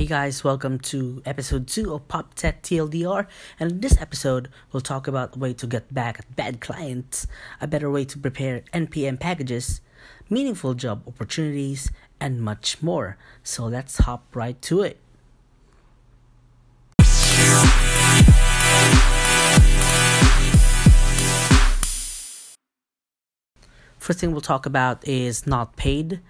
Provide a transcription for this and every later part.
Hey guys, welcome to episode 2 of Pop Tech TLDR. And in this episode, we'll talk about a way to get back at bad clients, a better way to prepare NPM packages, meaningful job opportunities, and much more. So let's hop right to it. First thing we'll talk about is not paid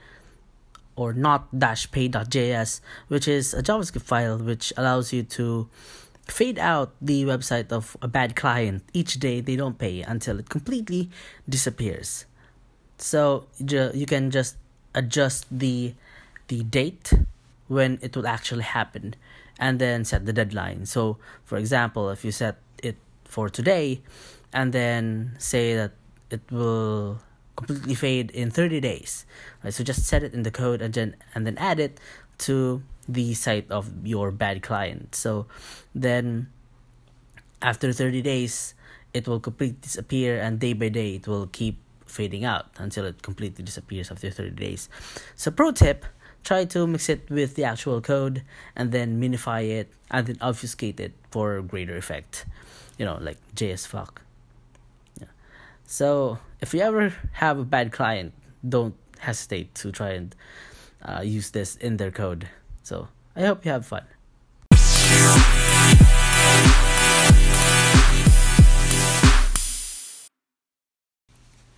or not dash pay.js, which is a JavaScript file which allows you to fade out the website of a bad client each day they don't pay until it completely disappears. So you can just adjust the the date when it will actually happen and then set the deadline. So for example, if you set it for today and then say that it will completely fade in 30 days. Right? So just set it in the code and then and then add it to the site of your bad client. So then after 30 days it will completely disappear and day by day it will keep fading out until it completely disappears after 30 days. So pro tip, try to mix it with the actual code and then minify it and then obfuscate it for greater effect. You know, like JS fuck. So if you ever have a bad client, don't hesitate to try and uh, use this in their code. So I hope you have fun.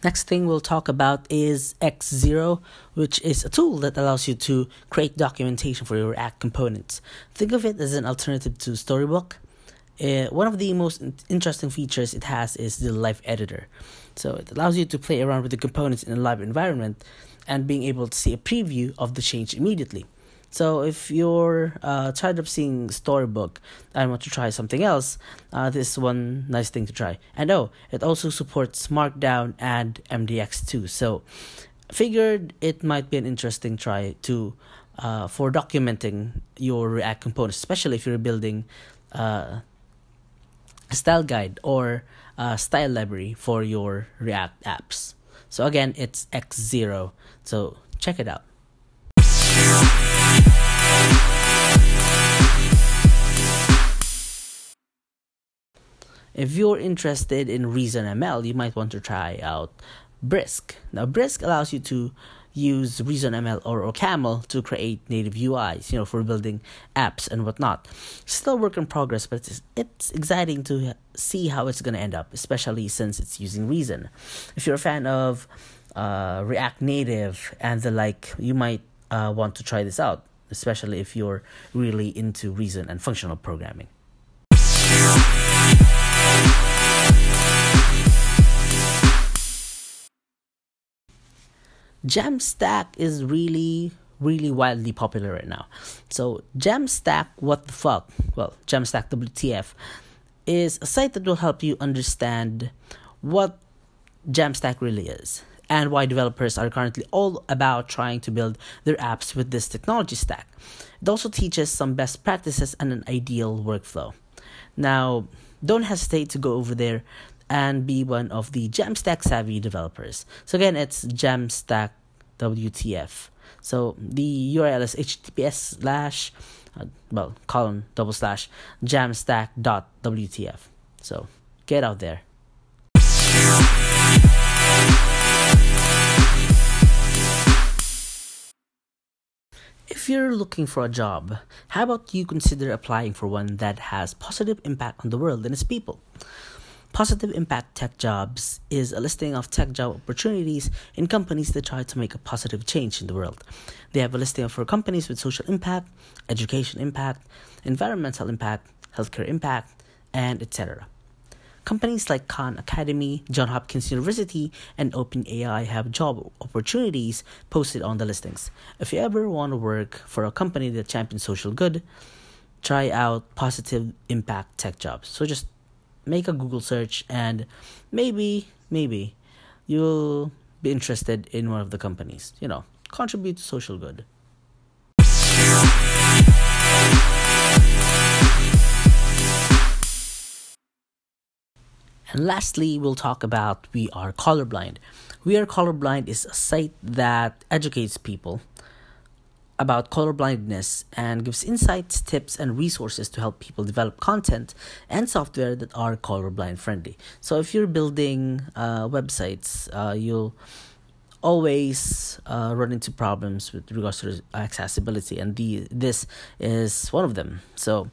Next thing we'll talk about is X0, which is a tool that allows you to create documentation for your React components. Think of it as an alternative to Storybook. Uh, one of the most interesting features it has is the live editor. So it allows you to play around with the components in a live environment and being able to see a preview of the change immediately. So if you're uh, tired of seeing Storybook and want to try something else, uh, this is one nice thing to try. And oh, it also supports Markdown and MDX too. So figured it might be an interesting try to uh, for documenting your React components, especially if you're building uh, style guide or uh, style library for your React apps. So again, it's X0. So check it out. If you're interested in Reason ML, you might want to try out Brisk. Now, Brisk allows you to use Reason ML or OCaml to create native UIs, you know, for building apps and whatnot. Still work in progress, but it's, it's exciting to see how it's going to end up, especially since it's using Reason. If you're a fan of uh, React Native and the like, you might uh, want to try this out, especially if you're really into Reason and functional programming. Jamstack is really really wildly popular right now. So Jamstack what the fuck? Well, Jamstack WTF is a site that will help you understand what Jamstack really is and why developers are currently all about trying to build their apps with this technology stack. It also teaches some best practices and an ideal workflow. Now, don't hesitate to go over there and be one of the Jamstack savvy developers. So again, it's Jamstack WTF. So the URL is https slash uh, well colon double slash jamstack.wtf. So get out there. If you're looking for a job, how about you consider applying for one that has positive impact on the world and its people? Positive Impact Tech Jobs is a listing of tech job opportunities in companies that try to make a positive change in the world. They have a listing for companies with social impact, education impact, environmental impact, healthcare impact, and etc. Companies like Khan Academy, Johns Hopkins University, and OpenAI have job opportunities posted on the listings. If you ever want to work for a company that champions social good, try out Positive Impact Tech Jobs. So just make a Google search and maybe, maybe you'll be interested in one of the companies. You know, contribute to social good. And lastly, we'll talk about We Are Colorblind. We Are Colorblind is a site that educates people about colorblindness and gives insights, tips, and resources to help people develop content and software that are colorblind friendly. So if you're building uh, websites, uh, you'll always uh, run into problems with regards to accessibility, and the this is one of them. So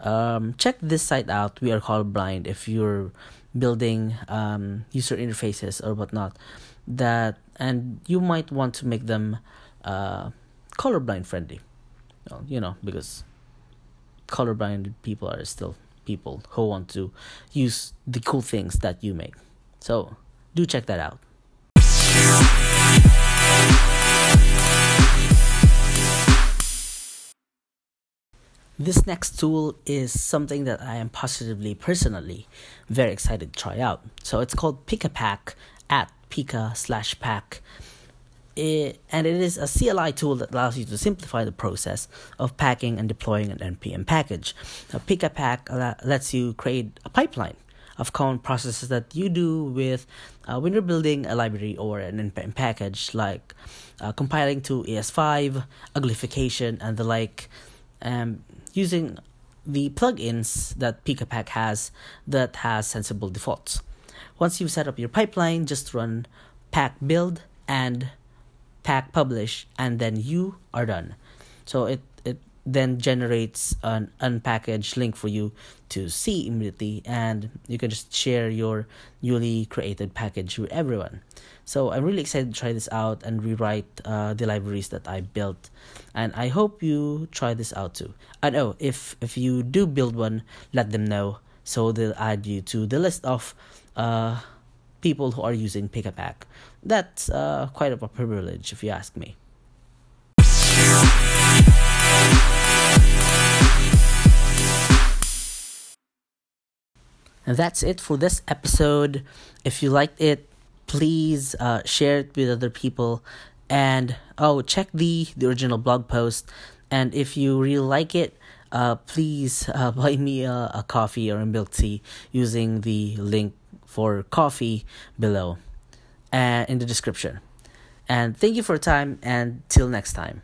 um, check this site out. We are colorblind. If you're building um, user interfaces or whatnot, that and you might want to make them uh, colorblind friendly. Well, you know because colorblind people are still people who want to use the cool things that you make. So do check that out. This next tool is something that I am positively, personally, very excited to try out. So it's called PikaPack at Pika slash pack. It, and it is a CLI tool that allows you to simplify the process of packing and deploying an NPM package. Now, PikaPack lets you create a pipeline of common processes that you do with uh, when you're building a library or an npm package like uh, compiling to ES5, uglification, and the like, um, using the plugins that PikaPack has that has sensible defaults. Once you've set up your pipeline, just run pack build and pack publish, and then you are done. So it then generates an UNPKG link for you to see immediately and you can just share your newly created package with everyone so i'm really excited to try this out and rewrite uh, the libraries that i built and i hope you try this out too and oh if if you do build one let them know so they'll add you to the list of uh, people who are using PikaPack. That's uh, quite a privilege if you ask me. And that's it for this episode. If you liked it, please uh, share it with other people. And oh, check the, the original blog post. And if you really like it, uh, please uh, buy me a, a coffee or a milk tea using the link for coffee below uh, in the description. And thank you for your time and till next time.